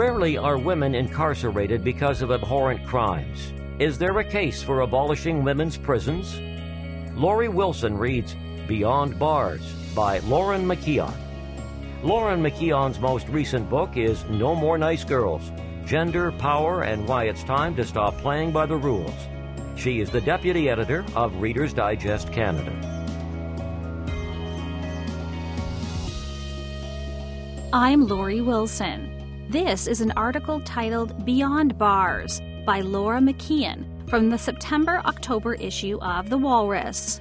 Rarely are women incarcerated because of abhorrent crimes. Is there a case for abolishing women's prisons? Laurie Wilson reads Beyond Bars by Lauren McKeon. Lauren McKeon's most recent book is No More Nice Girls Gender, Power, and Why It's Time to Stop Playing by the Rules. She is the deputy editor of Reader's Digest Canada. I'm Laurie Wilson. This is an article titled Beyond Bars by Lauren McKeon from the September October issue of The Walrus.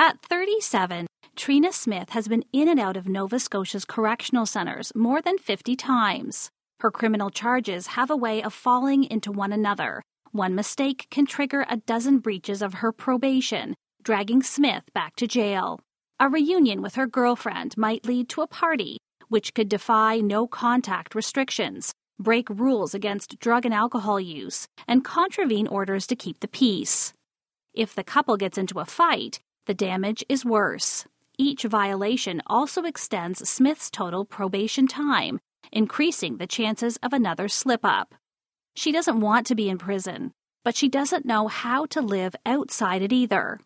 At 37, Trina Smith has been in and out of Nova Scotia's correctional centres more than 50 times. Her criminal charges have a way of falling into one another. One mistake can trigger a dozen breaches of her probation, dragging Smith back to jail. A reunion with her girlfriend might lead to a party, which could defy no contact restrictions, break rules against drug and alcohol use, and contravene orders to keep the peace. If the couple gets into a fight, the damage is worse. Each violation also extends Smith's total probation time, increasing the chances of another slip up. She doesn't want to be in prison, but she doesn't know how to live outside it either.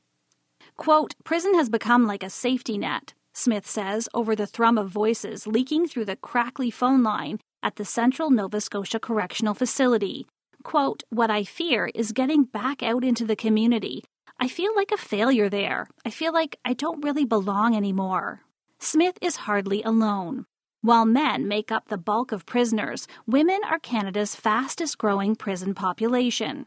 Quote, prison has become like a safety net, Smith says over the thrum of voices leaking through the crackly phone line at the Central Nova Scotia Correctional Facility. Quote, what I fear is getting back out into the community I feel like a failure there. I feel like I don't really belong anymore. Smith is hardly alone. While men make up the bulk of prisoners, women are Canada's fastest growing prison population.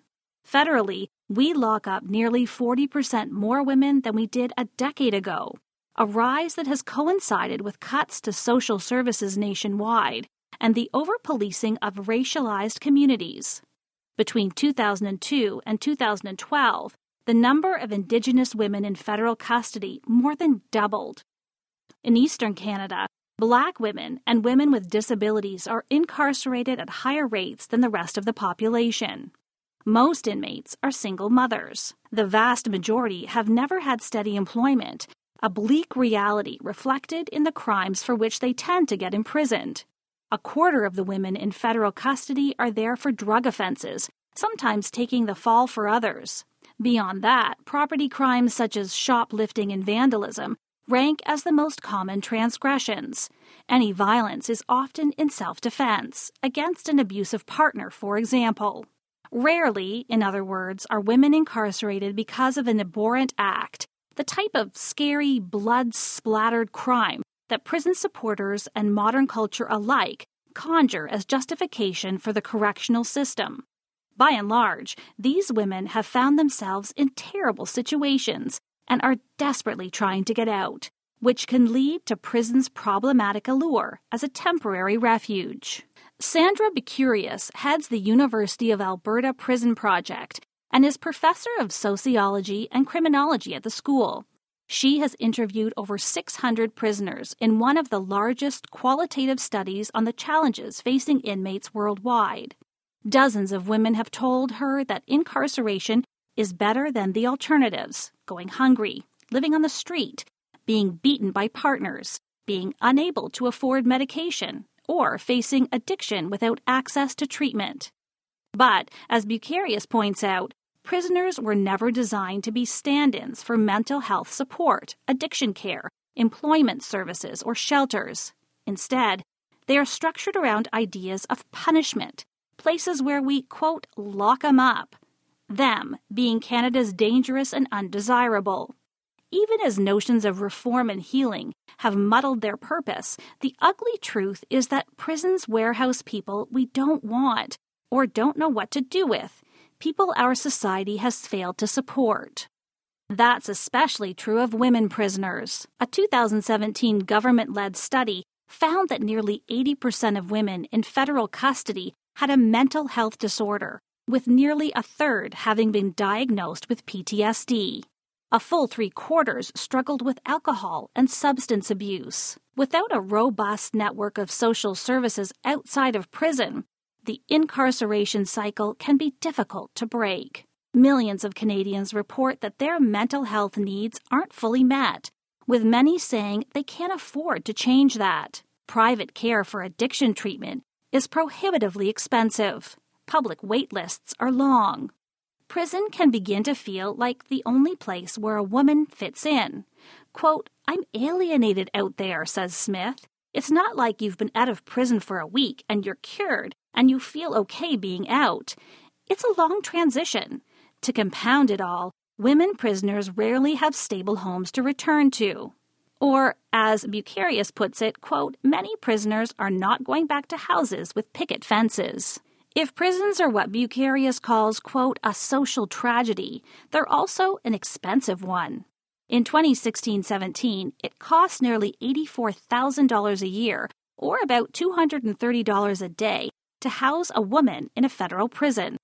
Federally, we lock up nearly 40% more women than we did a decade ago, a rise that has coincided with cuts to social services nationwide and the overpolicing of racialized communities. Between 2002 and 2012, the number of Indigenous women in federal custody more than doubled. In Eastern Canada, Black women and women with disabilities are incarcerated at higher rates than the rest of the population. Most inmates are single mothers. The vast majority have never had steady employment, a bleak reality reflected in the crimes for which they tend to get imprisoned. A quarter of the women in federal custody are there for drug offenses, sometimes taking the fall for others. Beyond that, property crimes such as shoplifting and vandalism rank as the most common transgressions. Any violence is often in self defense, against an abusive partner, for example. Rarely, in other words, are women incarcerated because of an abhorrent act, the type of scary, blood splattered crime that prison supporters and modern culture alike conjure as justification for the correctional system. By and large, these women have found themselves in terrible situations and are desperately trying to get out, which can lead to prison's problematic allure as a temporary refuge. Sandra Bucerius heads the University of Alberta Prison Project and is professor of sociology and criminology at the school. She has interviewed over 600 prisoners in one of the largest qualitative studies on the challenges facing inmates worldwide. Dozens of women have told her that incarceration is better than the alternatives going hungry, living on the street, being beaten by partners, being unable to afford medication, or facing addiction without access to treatment. But, as Bucerius points out, prisoners were never designed to be stand ins for mental health support, addiction care, employment services, or shelters. Instead, they are structured around ideas of punishment, places where we, quote, lock 'em up, them being Canada's dangerous and undesirable. Even as notions of reform and healing have muddled their purpose, the ugly truth is that prisons warehouse people we don't want or don't know what to do with, people our society has failed to support. That's especially true of women prisoners. A 2017 government led study found that nearly 80% of women in federal custody had a mental health disorder, with nearly a third having been diagnosed with PTSD. A full three quarters struggled with alcohol and substance abuse. Without a robust network of social services outside of prison, the incarceration cycle can be difficult to break. Millions of Canadians report that their mental health needs aren't fully met, with many saying they can't afford to change that. Private care for addiction treatment is prohibitively expensive. Public wait lists are long. Prison can begin to feel like the only place where a woman fits in. Quote, I'm alienated out there, says Smith. It's not like you've been out of prison for a week and you're cured and you feel okay being out. It's a long transition. To compound it all, women prisoners rarely have stable homes to return to. Or, as Bucerius puts it, quote, many prisoners are not going back to houses with picket fences. If prisons are what Bucerius calls, quote, a social tragedy, they're also an expensive one. In 2016 17, it cost nearly $84,000 a year, or about $230 a day, to house a woman in a federal prison.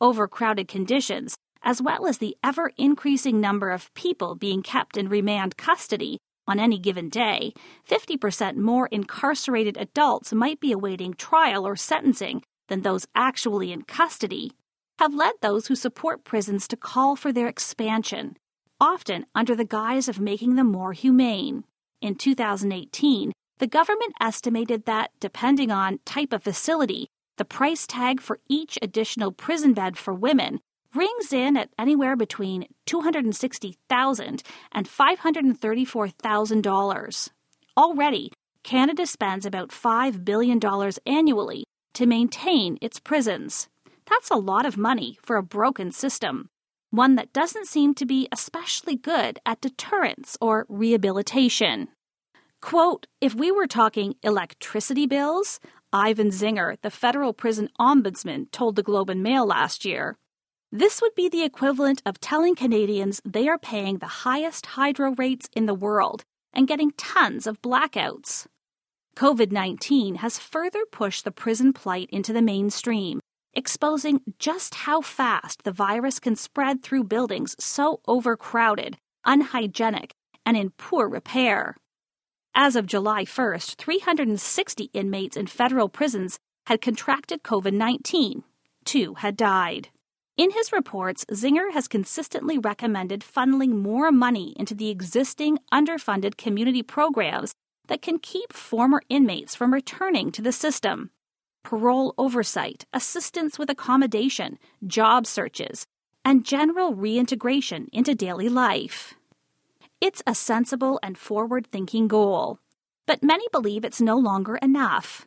Overcrowded conditions, as well as the ever increasing number of people being kept in remand custody, on any given day, 50% more incarcerated adults might be awaiting trial or sentencing than those actually in custody, have led those who support prisons to call for their expansion, often under the guise of making them more humane. In 2018, the government estimated that, depending on type of facility, the price tag for each additional prison bed for women rings in at anywhere between $260,000 and $534,000. Already, Canada spends about $5 billion annually to maintain its prisons. That's a lot of money for a broken system, one that doesn't seem to be especially good at deterrence or rehabilitation. Quote, if we were talking electricity bills, Ivan Zinger, the federal prison ombudsman, told the Globe and Mail last year, this would be the equivalent of telling Canadians they are paying the highest hydro rates in the world and getting tons of blackouts. COVID 19 has further pushed the prison plight into the mainstream, exposing just how fast the virus can spread through buildings so overcrowded, unhygienic, and in poor repair. As of July 1st, 360 inmates in federal prisons had contracted COVID 19. Two had died. In his reports, Zinger has consistently recommended funneling more money into the existing underfunded community programs that can keep former inmates from returning to the system. Parole oversight, assistance with accommodation, job searches, and general reintegration into daily life. It's a sensible and forward thinking goal, but many believe it's no longer enough.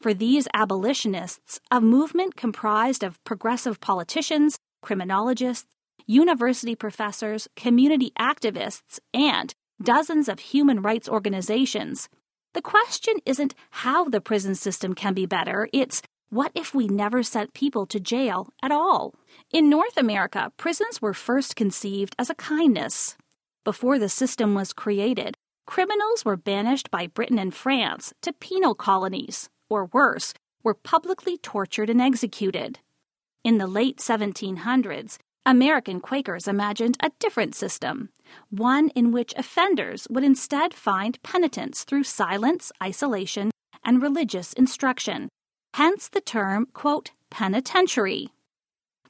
For these abolitionists, a movement comprised of progressive politicians, criminologists, university professors, community activists, and dozens of human rights organizations, the question isn't how the prison system can be better, it's what if we never sent people to jail at all? In North America, prisons were first conceived as a kindness. Before the system was created, criminals were banished by Britain and France to penal colonies, or worse, were publicly tortured and executed. In the late 1700s, American Quakers imagined a different system, one in which offenders would instead find penitence through silence, isolation, and religious instruction, hence the term, quote, penitentiary.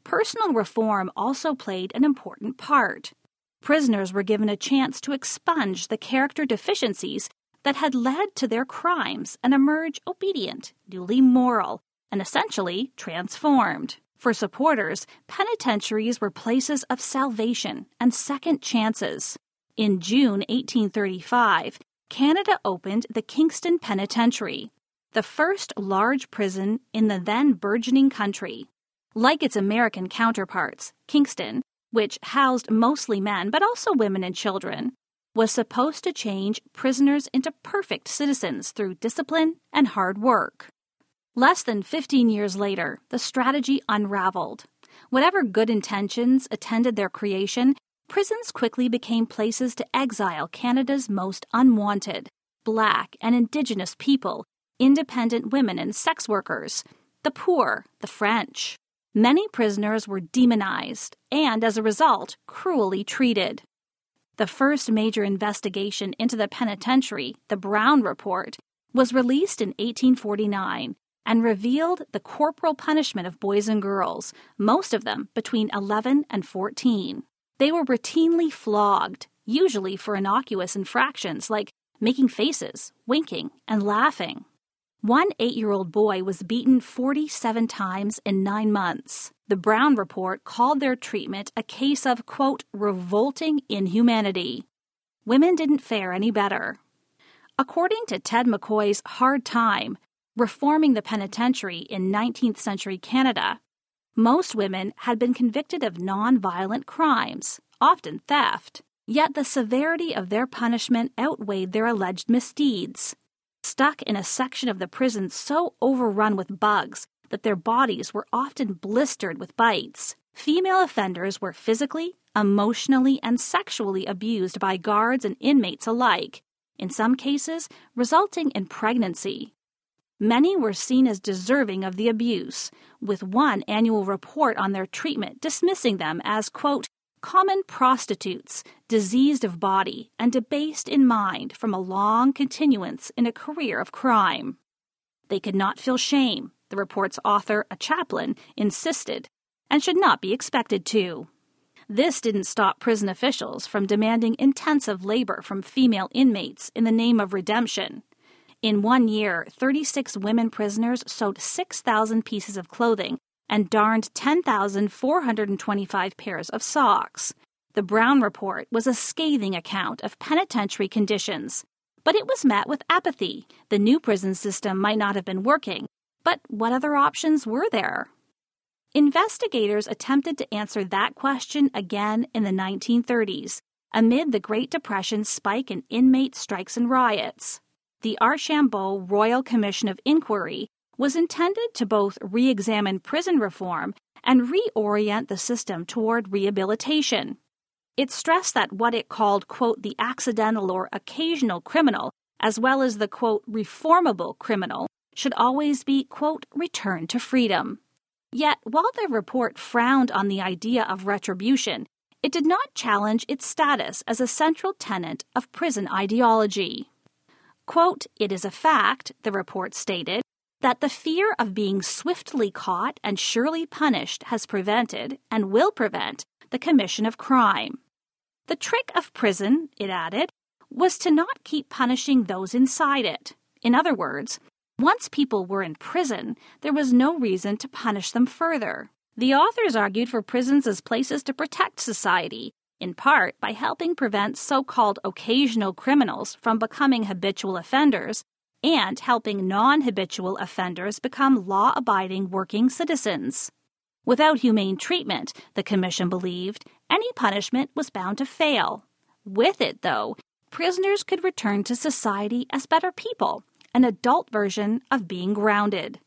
Personal reform also played an important part. Prisoners were given a chance to expunge the character deficiencies that had led to their crimes and emerge obedient, duly moral, and essentially transformed. For supporters, penitentiaries were places of salvation and second chances. In June 1835, Canada opened the Kingston Penitentiary, the first large prison in the then burgeoning country. Like its American counterparts, Kingston, which housed mostly men but also women and children, was supposed to change prisoners into perfect citizens through discipline and hard work. Less than 15 years later, the strategy unraveled. Whatever good intentions attended their creation, prisons quickly became places to exile Canada's most unwanted, black and indigenous people, independent women and sex workers, the poor, the French. Many prisoners were demonized and, as a result, cruelly treated. The first major investigation into the penitentiary, the Brown Report, was released in 1849 and revealed the corporal punishment of boys and girls, most of them between 11 and 14. They were routinely flogged, usually for innocuous infractions like making faces, winking, and laughing. One eight year old boy was beaten 47 times in nine months. The Brown Report called their treatment a case of, quote, revolting inhumanity. Women didn't fare any better. According to Ted McCoy's Hard Time, Reforming the Penitentiary in 19th Century Canada, most women had been convicted of non-violent crimes, often theft, yet the severity of their punishment outweighed their alleged misdeeds stuck in a section of the prison so overrun with bugs that their bodies were often blistered with bites. Female offenders were physically, emotionally, and sexually abused by guards and inmates alike, in some cases, resulting in pregnancy. Many were seen as deserving of the abuse, with one annual report on their treatment dismissing them as, quote, common prostitutes, diseased of body and debased in mind from a long continuance in a career of crime. They could not feel shame, the report's author, a chaplain, insisted, and should not be expected to. This didn't stop prison officials from demanding intensive labor from female inmates in the name of redemption. In one year, 36 women prisoners sewed 6,000 pieces of clothing and darned 10,425 pairs of socks. The Brown Report was a scathing account of penitentiary conditions, but it was met with apathy. The new prison system might not have been working, but what other options were there? Investigators attempted to answer that question again in the 1930s, amid the Great Depression's spike in inmate strikes and riots. The Archambault Royal Commission of Inquiry was intended to both re examine prison reform and reorient the system toward rehabilitation. It stressed that what it called, quote, the accidental or occasional criminal, as well as the, quote, reformable criminal, should always be, quote, returned to freedom. Yet, while the report frowned on the idea of retribution, it did not challenge its status as a central tenet of prison ideology. Quote, it is a fact, the report stated, that the fear of being swiftly caught and surely punished has prevented, and will prevent, the commission of crime. The trick of prison, it added, was to not keep punishing those inside it. In other words, once people were in prison, there was no reason to punish them further. The authors argued for prisons as places to protect society, in part by helping prevent so called occasional criminals from becoming habitual offenders and helping non habitual offenders become law abiding working citizens. Without humane treatment, the Commission believed, any punishment was bound to fail. With it, though, prisoners could return to society as better people, an adult version of being grounded.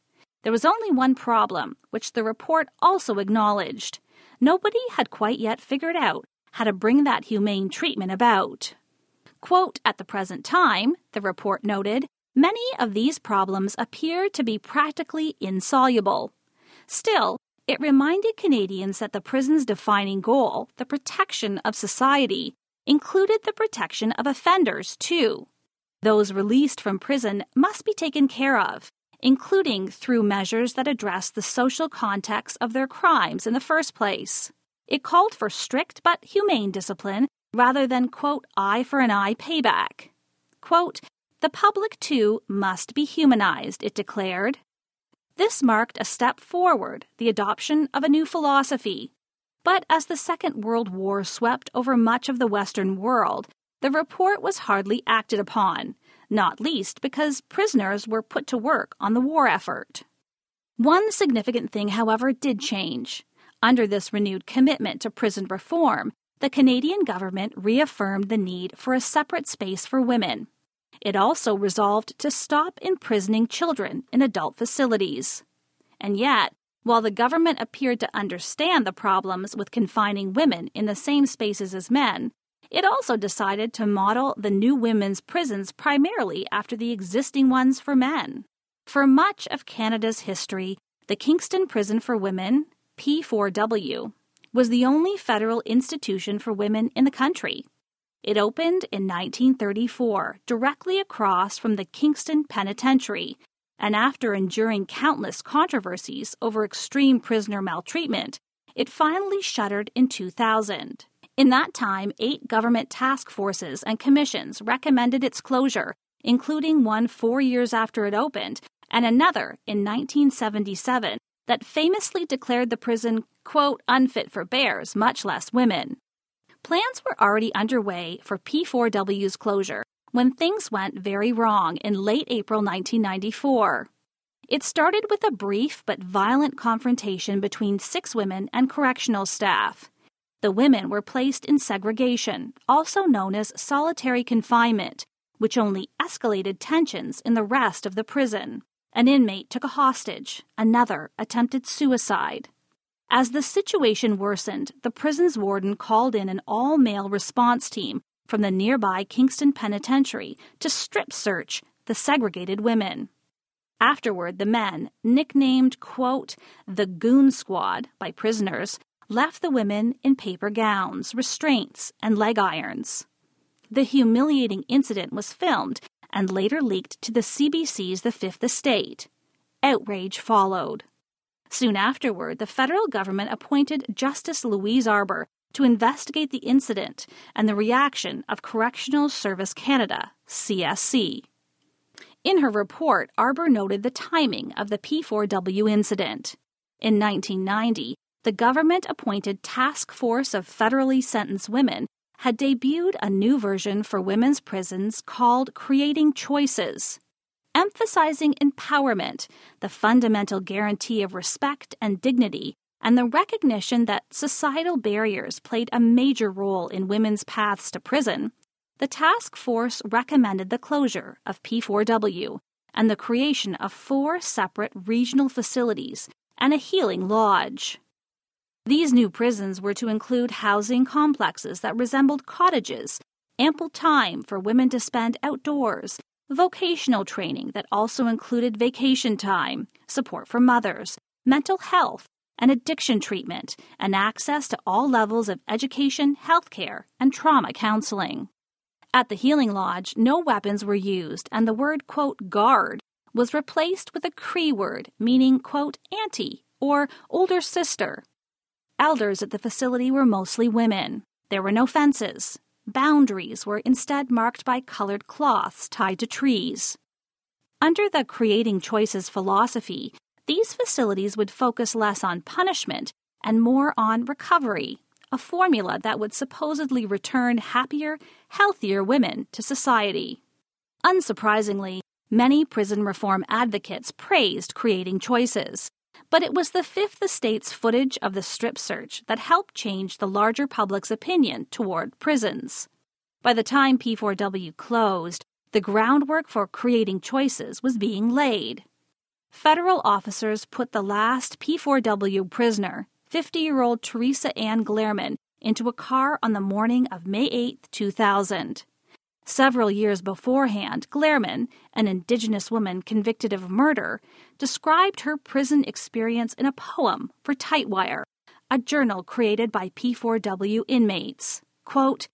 There was only one problem, which the report also acknowledged. Nobody had quite yet figured out how to bring that humane treatment about. Quote, at the present time, the report noted, Many of these problems appear to be practically insoluble. Still, it reminded Canadians that the prison's defining goal, the protection of society, included the protection of offenders, too. Those released from prison must be taken care of, including through measures that address the social context of their crimes in the first place. It called for strict but humane discipline rather than, quote, eye for an eye payback. Quote, the public, too, must be humanized, it declared. This marked a step forward, the adoption of a new philosophy. But as the Second World War swept over much of the Western world, the report was hardly acted upon, not least because prisoners were put to work on the war effort. One significant thing, however, did change. Under this renewed commitment to prison reform, the Canadian government reaffirmed the need for a separate space for women. It also resolved to stop imprisoning children in adult facilities. And yet, While the government appeared to understand the problems with confining women in the same spaces as men, it also decided to model the new women's prisons primarily after the existing ones for men. For much of Canada's history, the Kingston Prison for Women, P4W, was the only federal institution for women in the country. It opened in 1934, directly across from the Kingston Penitentiary, and after enduring countless controversies over extreme prisoner maltreatment, it finally shuttered in 2000. In that time, eight government task forces and commissions recommended its closure, including one four years after it opened, and another in 1977 that famously declared the prison, quote, unfit for bears, much less women. Plans were already underway for P4W's closure when things went very wrong in late April 1994. It started with a brief but violent confrontation between six women and correctional staff. The women were placed in segregation, also known as solitary confinement, which only escalated tensions in the rest of the prison. An inmate took a hostage, another attempted suicide. As the situation worsened, the prison's warden called in an all male response team from the nearby Kingston Penitentiary to strip search the segregated women. Afterward, the men, nicknamed, quote, the Goon Squad by prisoners, left the women in paper gowns, restraints, and leg irons. The humiliating incident was filmed and later leaked to the CBC's The Fifth Estate. Outrage followed. Soon afterward, the federal government appointed Justice Louise Arbour to investigate the incident and the reaction of Correctional Service Canada, CSC. In her report, Arbour noted the timing of the P4W incident. In 1990, the government appointed Task Force of Federally Sentenced Women had debuted a new version for women's prisons called Creating Choices emphasizing empowerment, the fundamental guarantee of respect and dignity, and the recognition that societal barriers played a major role in women's paths to prison, the task force recommended the closure of P4W and the creation of four separate regional facilities and a healing lodge. These new prisons were to include housing complexes that resembled cottages, ample time for women to spend outdoors, vocational training that also included vacation time, support for mothers, mental health, and addiction treatment, and access to all levels of education, healthcare, and trauma counseling. At the Healing Lodge, no weapons were used, and the word, quote, guard was replaced with a Cree word meaning, quote, auntie or older sister. Elders at the facility were mostly women. There were no fences, boundaries were instead marked by colored cloths tied to trees. Under the Creating Choices philosophy, these facilities would focus less on punishment and more on recovery, a formula that would supposedly return happier, healthier women to society. Unsurprisingly, many prison reform advocates praised Creating Choices. But it was the Fifth Estate's footage of the strip search that helped change the larger public's opinion toward prisons. By the time P4W closed, the groundwork for creating choices was being laid. Federal officers put the last P4W prisoner, 50 year old Teresa Ann Glehrman, into a car on the morning of May 8, 2000. Several years beforehand, Glehrman, an Indigenous woman convicted of murder, described her prison experience in a poem for Tightwire, a journal created by P4W inmates. Quote,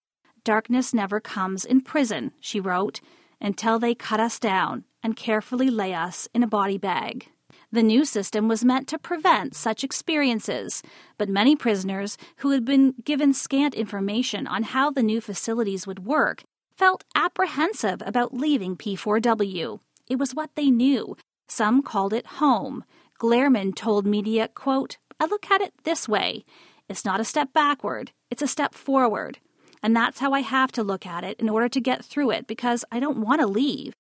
Darkness never comes in prison, she wrote, until they cut us down and carefully lay us in a body bag. The new system was meant to prevent such experiences, but many prisoners who had been given scant information on how the new facilities would work felt apprehensive about leaving P4W. It was what they knew. Some called it home. Glehrman told media, quote, I look at it this way. It's not a step backward, it's a step forward. And that's how I have to look at it in order to get through it because I don't want to leave.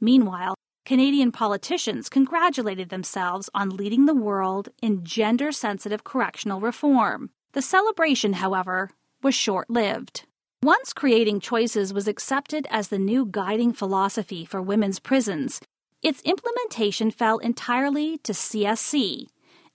Meanwhile, Canadian politicians congratulated themselves on leading the world in gender sensitive correctional reform. The celebration, however, was short lived. Once creating choices was accepted as the new guiding philosophy for women's prisons, its implementation fell entirely to CSC,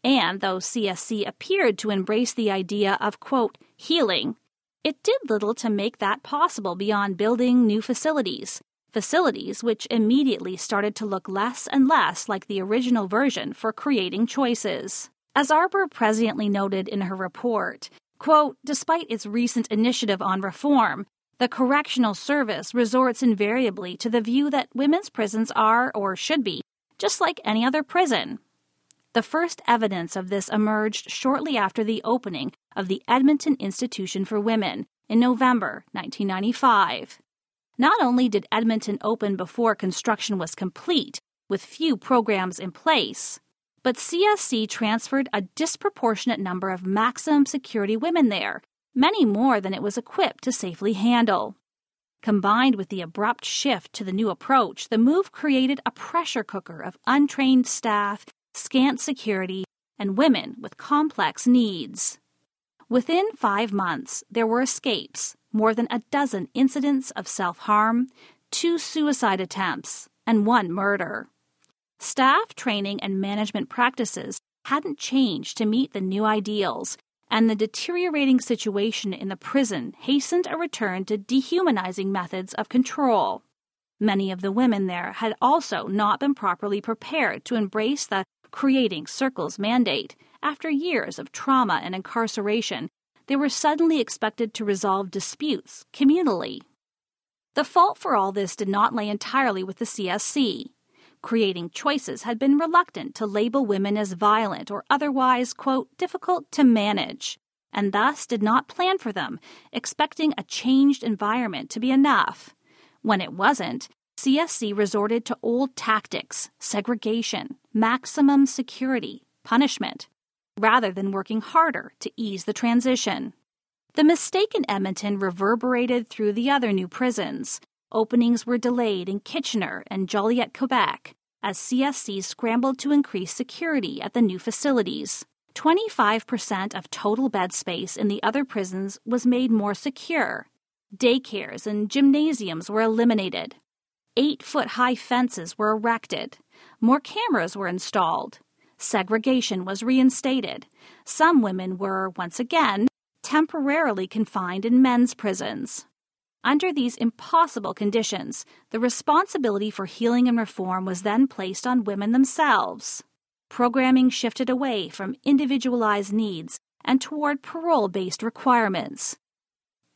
And though CSC appeared to embrace the idea of, quote, healing, it did little to make that possible beyond building new facilities, facilities which immediately started to look less and less like the original version for creating choices. As Arbour presciently noted in her report, quote, despite its recent initiative on reform, the Correctional Service resorts invariably to the view that women's prisons are, or should be, just like any other prison. The first evidence of this emerged shortly after the opening of the Edmonton Institution for Women in November 1995. Not only did Edmonton open before construction was complete, with few programs in place, but CSC transferred a disproportionate number of maximum security women there many more than it was equipped to safely handle. Combined with the abrupt shift to the new approach, the move created a pressure cooker of untrained staff, scant security, and women with complex needs. Within five months, there were escapes, more than a dozen incidents of self harm, two suicide attempts, and one murder. Staff training and management practices hadn't changed to meet the new ideals, and the deteriorating situation in the prison hastened a return to dehumanizing methods of control. Many of the women there had also not been properly prepared to embrace the creating circles mandate. After years of trauma and incarceration, they were suddenly expected to resolve disputes communally. The fault for all this did not lay entirely with the CSC. Creating Choices had been reluctant to label women as violent or otherwise, quote, difficult to manage, and thus did not plan for them, expecting a changed environment to be enough. When it wasn't, CSC resorted to old tactics, segregation, maximum security, punishment, rather than working harder to ease the transition. The mistake in Edmonton reverberated through the other new prisons. Openings were delayed in Kitchener and Joliette, Quebec, as CSC scrambled to increase security at the new facilities. 25% of total bed space in the other prisons was made more secure. Daycares and gymnasiums were eliminated. Eight foot high fences were erected. More cameras were installed. Segregation was reinstated. Some women were, once again, temporarily confined in men's prisons. Under these impossible conditions, the responsibility for healing and reform was then placed on women themselves. Programming shifted away from individualized needs and toward parole based requirements.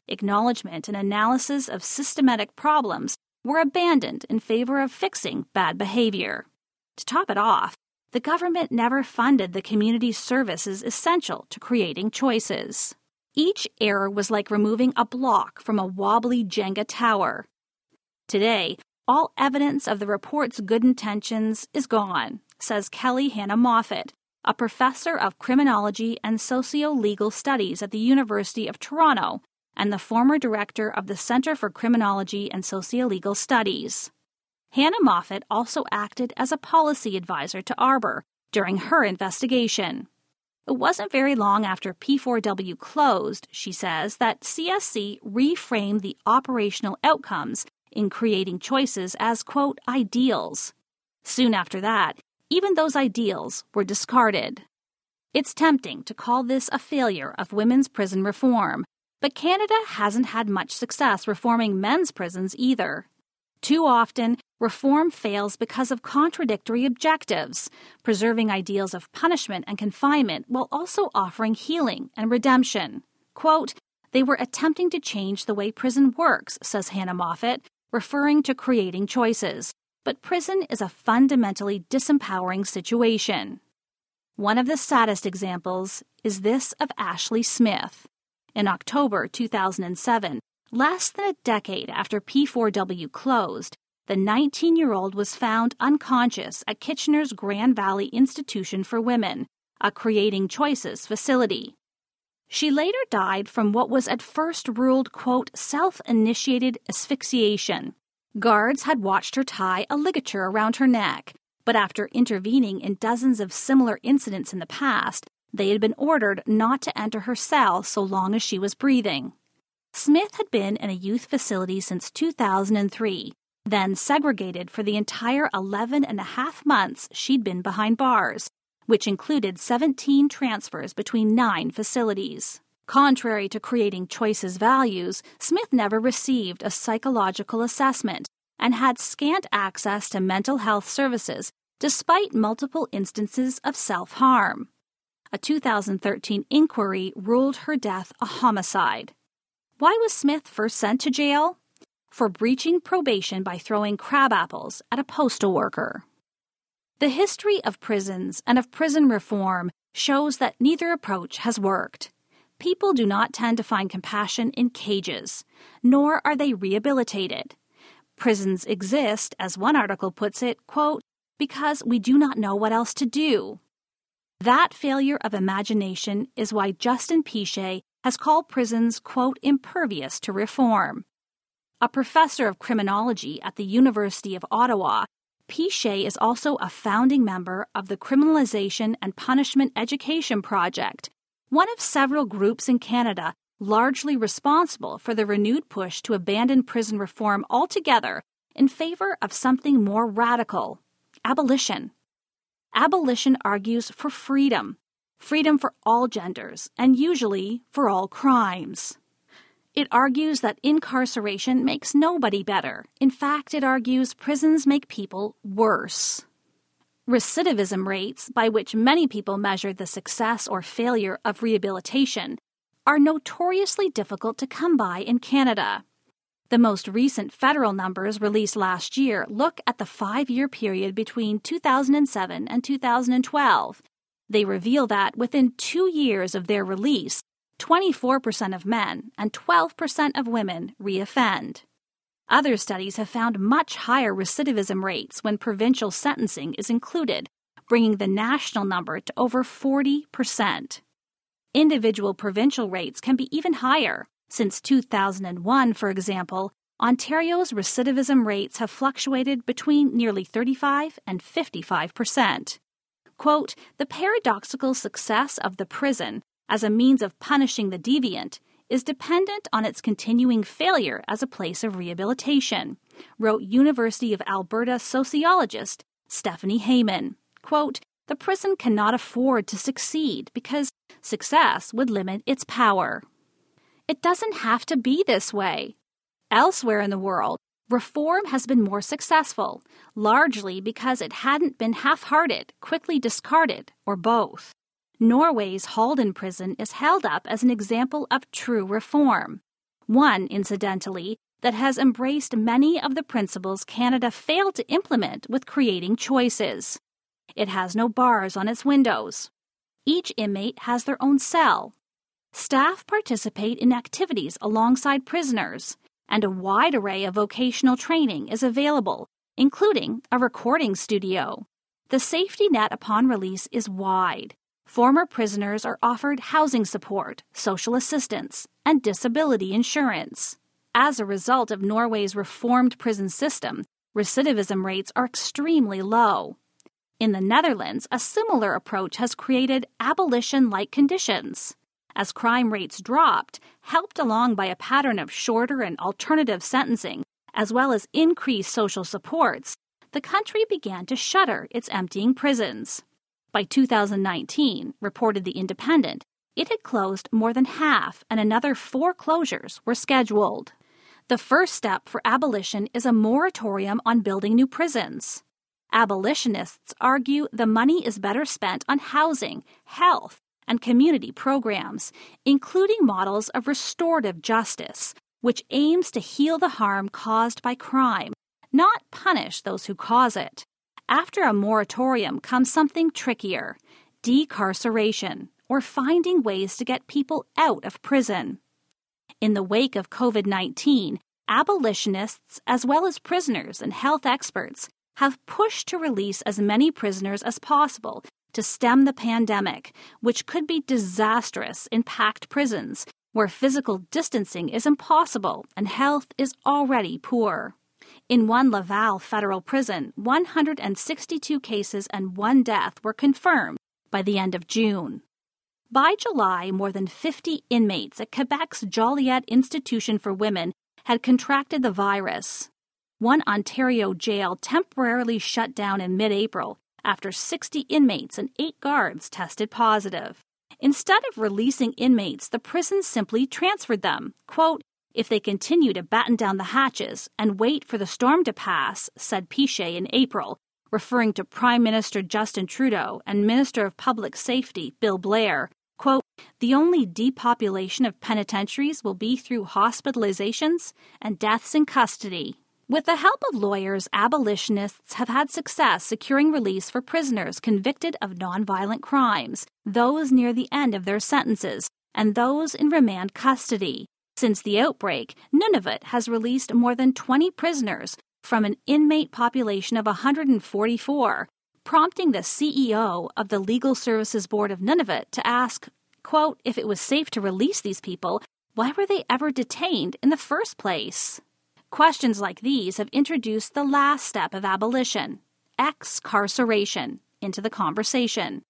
Acknowledgement and analysis of systematic problems were abandoned in favor of fixing bad behavior. To top it off, the government never funded the community services essential to creating choices. Each error was like removing a block from a wobbly Jenga tower. Today, all evidence of the report's good intentions is gone, says Kelly Hannah Moffat, a professor of criminology and socio legal studies at the University of Toronto and the former director of the Center for Criminology and Sociolegal Studies. Hannah Moffat also acted as a policy advisor to Arbour during her investigation. It wasn't very long after P4W closed, she says, that CSC reframed the operational outcomes in creating choices as, quote, ideals. Soon after that, even those ideals were discarded. It's tempting to call this a failure of women's prison reform, but Canada hasn't had much success reforming men's prisons either. Too often, reform fails because of contradictory objectives, preserving ideals of punishment and confinement while also offering healing and redemption. Quote, they were attempting to change the way prison works, says Hannah Moffat, referring to creating choices. But prison is a fundamentally disempowering situation. One of the saddest examples is this of Ashley Smith. In October 2007, Less than a decade after P4W closed, the 19 year old was found unconscious at Kitchener's Grand Valley Institution for Women, a Creating Choices facility. She later died from what was at first ruled, quote, self initiated asphyxiation. Guards had watched her tie a ligature around her neck, but after intervening in dozens of similar incidents in the past, they had been ordered not to enter her cell so long as she was breathing. Smith had been in a youth facility since 2003, then segregated for the entire 11 and a half months she'd been behind bars, which included 17 transfers between nine facilities. Contrary to creating Choice's values, Smith never received a psychological assessment and had scant access to mental health services despite multiple instances of self harm. A 2013 inquiry ruled her death a homicide. Why was Smith first sent to jail? For breaching probation by throwing crab apples at a postal worker. The history of prisons and of prison reform shows that neither approach has worked. People do not tend to find compassion in cages, nor are they rehabilitated. Prisons exist, as one article puts it, quote, because we do not know what else to do. That failure of imagination is why Justin Piche has called prisons, quote, impervious to reform. A professor of criminology at the University of Ottawa, Piche is also a founding member of the Criminalization and Punishment Education Project, one of several groups in Canada largely responsible for the renewed push to abandon prison reform altogether in favor of something more radical abolition. Abolition argues for freedom, freedom for all genders, and usually for all crimes. It argues that incarceration makes nobody better. In fact, it argues prisons make people worse. Recidivism rates, by which many people measure the success or failure of rehabilitation, are notoriously difficult to come by in Canada. The most recent federal numbers released last year look at the five year period between 2007 and 2012. They reveal that within two years of their release, 24% of men and 12% of women reoffend. Other studies have found much higher recidivism rates when provincial sentencing is included, bringing the national number to over 40%. Individual provincial rates can be even higher, since 2001, for example, Ontario's recidivism rates have fluctuated between nearly 35 and 55 percent. Quote, the paradoxical success of the prison as a means of punishing the deviant is dependent on its continuing failure as a place of rehabilitation, wrote University of Alberta sociologist Stephanie Hayman. Quote, the prison cannot afford to succeed because success would limit its power. It doesn't have to be this way. Elsewhere in the world, reform has been more successful, largely because it hadn't been half hearted, quickly discarded, or both. Norway's Halden prison is held up as an example of true reform. One, incidentally, that has embraced many of the principles Canada failed to implement with creating choices. It has no bars on its windows. Each inmate has their own cell, Staff participate in activities alongside prisoners, and a wide array of vocational training is available, including a recording studio. The safety net upon release is wide. Former prisoners are offered housing support, social assistance, and disability insurance. As a result of Norway's reformed prison system, recidivism rates are extremely low. In the Netherlands, a similar approach has created abolition like conditions as crime rates dropped, helped along by a pattern of shorter and alternative sentencing, as well as increased social supports, the country began to shutter its emptying prisons. By 2019, reported The Independent, it had closed more than half, and another four closures were scheduled. The first step for abolition is a moratorium on building new prisons. Abolitionists argue the money is better spent on housing, health, and community programs, including models of restorative justice, which aims to heal the harm caused by crime, not punish those who cause it. After a moratorium comes something trickier decarceration, or finding ways to get people out of prison. In the wake of COVID 19, abolitionists, as well as prisoners and health experts, have pushed to release as many prisoners as possible to stem the pandemic, which could be disastrous in packed prisons where physical distancing is impossible and health is already poor. In one Laval federal prison, 162 cases and one death were confirmed by the end of June. By July, more than 50 inmates at Quebec's Joliette Institution for Women had contracted the virus. One Ontario jail temporarily shut down in mid April after 60 inmates and 8 guards tested positive. Instead of releasing inmates, the prison simply transferred them. Quote, if they continue to batten down the hatches and wait for the storm to pass, said Piché in April, referring to Prime Minister Justin Trudeau and Minister of Public Safety Bill Blair, quote, the only depopulation of penitentiaries will be through hospitalizations and deaths in custody. With the help of lawyers, abolitionists have had success securing release for prisoners convicted of nonviolent crimes, those near the end of their sentences, and those in remand custody. Since the outbreak, Nunavut has released more than 20 prisoners from an inmate population of 144, prompting the CEO of the Legal Services Board of Nunavut to ask, quote, if it was safe to release these people, why were they ever detained in the first place? Questions like these have introduced the last step of abolition excarceration into the conversation.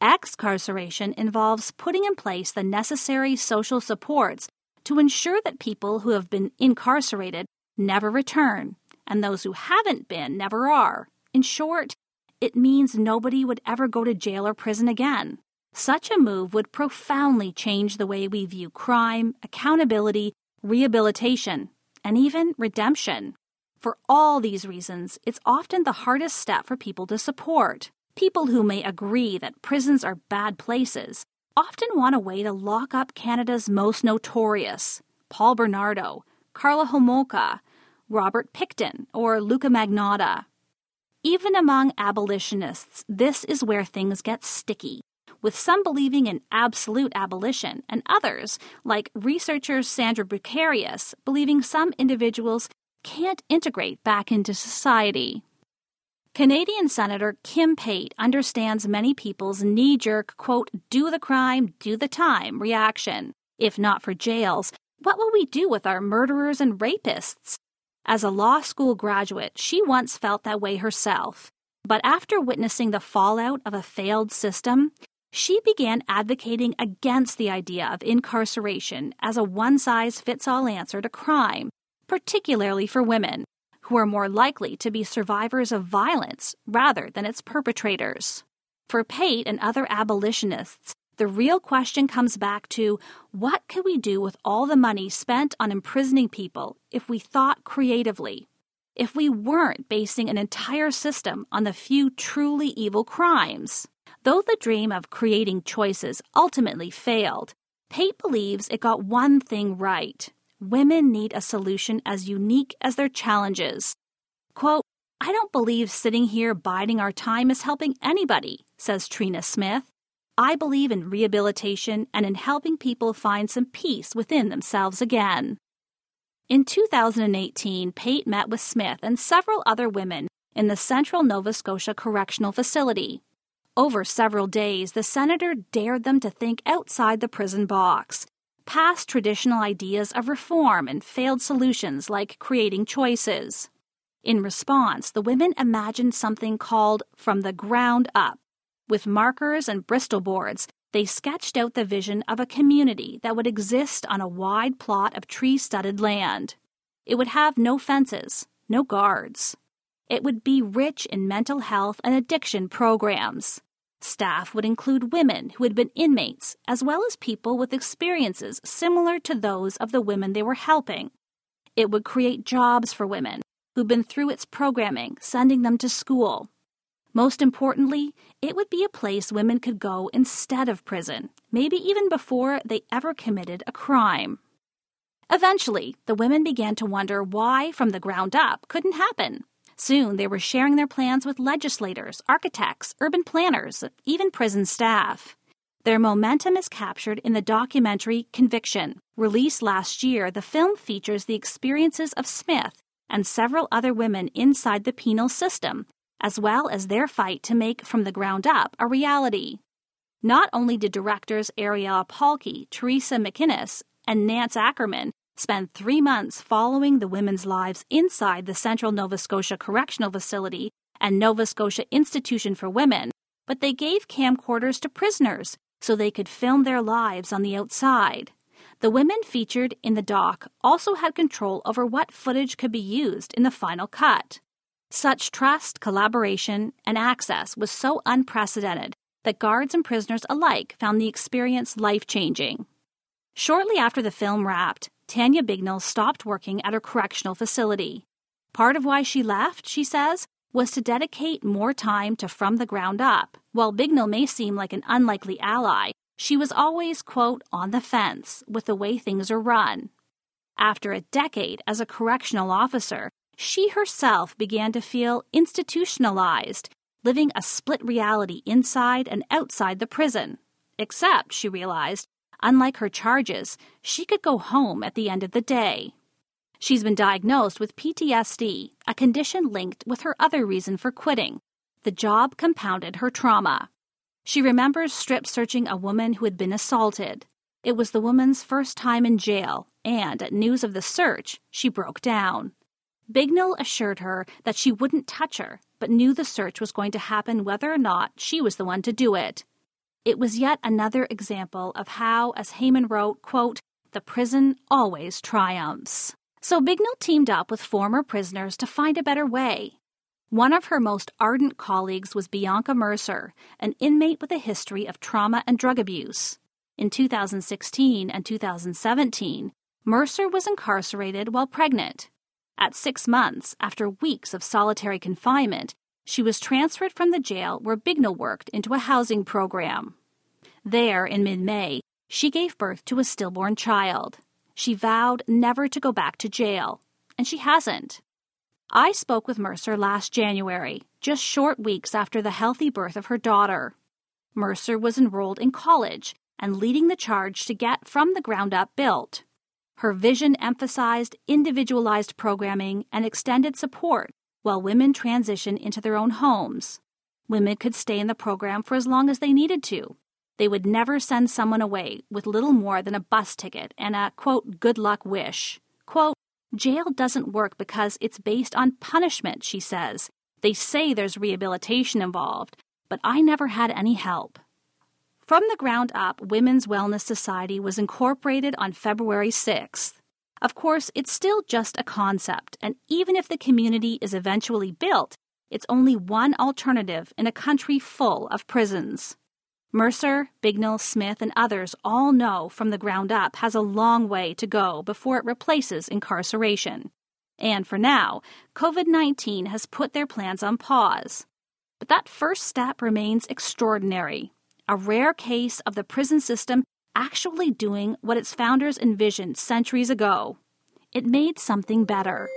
Excarceration involves putting in place the necessary social supports to ensure that people who have been incarcerated never return, and those who haven't been never are. In short, it means nobody would ever go to jail or prison again. Such a move would profoundly change the way we view crime, accountability, rehabilitation, and even redemption. For all these reasons, it's often the hardest step for people to support. People who may agree that prisons are bad places often want a way to lock up Canada's most notorious Paul Bernardo, Karla Homolka, Robert Pickton, or Luka Magnotta. Even among abolitionists, this is where things get sticky with some believing in absolute abolition, and others, like researcher Sandra Bucerius, believing some individuals can't integrate back into society. Canadian Senator Kim Pate understands many people's knee jerk, quote, do the crime, do the time reaction. If not for jails, what will we do with our murderers and rapists? As a law school graduate, she once felt that way herself. But after witnessing the fallout of a failed system, she began advocating against the idea of incarceration as a one size fits all answer to crime, particularly for women, who are more likely to be survivors of violence rather than its perpetrators. For Pate and other abolitionists, the real question comes back to what could we do with all the money spent on imprisoning people if we thought creatively? If we weren't basing an entire system on the few truly evil crimes? Though the dream of creating choices ultimately failed, Pate believes it got one thing right. Women need a solution as unique as their challenges. Quote, I don't believe sitting here biding our time is helping anybody, says Trina Smith. I believe in rehabilitation and in helping people find some peace within themselves again. In 2018, Pate met with Smith and several other women in the Central Nova Scotia Correctional Facility. Over several days, the senator dared them to think outside the prison box, past traditional ideas of reform and failed solutions like creating choices. In response, the women imagined something called From the Ground Up. With markers and Bristol boards, they sketched out the vision of a community that would exist on a wide plot of tree studded land. It would have no fences, no guards. It would be rich in mental health and addiction programs. Staff would include women who had been inmates, as well as people with experiences similar to those of the women they were helping. It would create jobs for women who'd been through its programming, sending them to school. Most importantly, it would be a place women could go instead of prison, maybe even before they ever committed a crime. Eventually, the women began to wonder why, from the ground up, couldn't happen. Soon they were sharing their plans with legislators, architects, urban planners, even prison staff. Their momentum is captured in the documentary Conviction. Released last year, the film features the experiences of Smith and several other women inside the penal system, as well as their fight to make From the Ground Up a reality. Not only did directors Ariella Pahlke, Teresa MacInnes, and Nance Ackerman spent three months following the women's lives inside the Central Nova Scotia Correctional Facility and Nova Scotia Institution for Women, but they gave camcorders to prisoners so they could film their lives on the outside. The women featured in the doc also had control over what footage could be used in the final cut. Such trust, collaboration, and access was so unprecedented that guards and prisoners alike found the experience life changing. Shortly after the film wrapped, Tanya Bignell stopped working at her correctional facility. Part of why she left, she says, was to dedicate more time to From the Ground Up. While Bignell may seem like an unlikely ally, she was always, quote, on the fence with the way things are run. After a decade as a correctional officer, she herself began to feel institutionalized, living a split reality inside and outside the prison. Except, she realized, unlike her charges, she could go home at the end of the day. She's been diagnosed with PTSD, a condition linked with her other reason for quitting. The job compounded her trauma. She remembers strip searching a woman who had been assaulted. It was the woman's first time in jail, and at news of the search, she broke down. Bignell assured her that she wouldn't touch her, but knew the search was going to happen whether or not she was the one to do it. It was yet another example of how, as Hayman wrote, quote, the prison always triumphs. So Bignell teamed up with former prisoners to find a better way. One of her most ardent colleagues was Bianca Mercer, an inmate with a history of trauma and drug abuse. In 2016 and 2017, Mercer was incarcerated while pregnant. At six months, after weeks of solitary confinement, she was transferred from the jail where Bignell worked into a housing program. There, in mid May, she gave birth to a stillborn child. She vowed never to go back to jail, and she hasn't. I spoke with Mercer last January, just short weeks after the healthy birth of her daughter. Mercer was enrolled in college and leading the charge to get from the ground up built. Her vision emphasized individualized programming and extended support while women transition into their own homes. Women could stay in the program for as long as they needed to, they would never send someone away with little more than a bus ticket and a, quote, good luck wish. Quote, jail doesn't work because it's based on punishment, she says. They say there's rehabilitation involved, but I never had any help. From the ground up, Women's Wellness Society was incorporated on February 6th. Of course, it's still just a concept, and even if the community is eventually built, it's only one alternative in a country full of prisons. Mercer, Bignell, Smith, and others all know from the ground up has a long way to go before it replaces incarceration. And for now, COVID 19 has put their plans on pause. But that first step remains extraordinary a rare case of the prison system actually doing what its founders envisioned centuries ago. It made something better.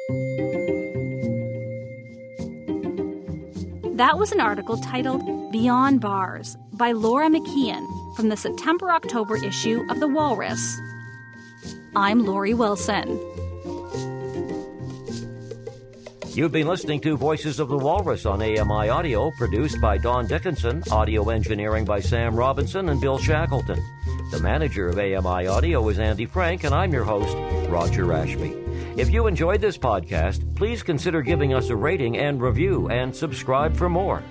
That was an article titled Beyond Bars by Lauren McKeon from the September October issue of The Walrus. I'm Laurie Wilson. You've been listening to Voices of the Walrus on AMI Audio, produced by Don Dickinson, audio engineering by Sam Robinson and Bill Shackleton. The manager of AMI Audio is Andy Frank, and I'm your host, Roger Ashby. If you enjoyed this podcast, please consider giving us a rating and review and subscribe for more.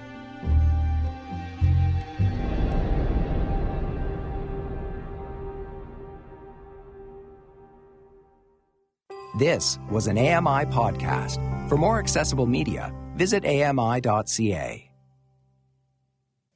This was an AMI podcast. For more accessible media, visit ami.ca.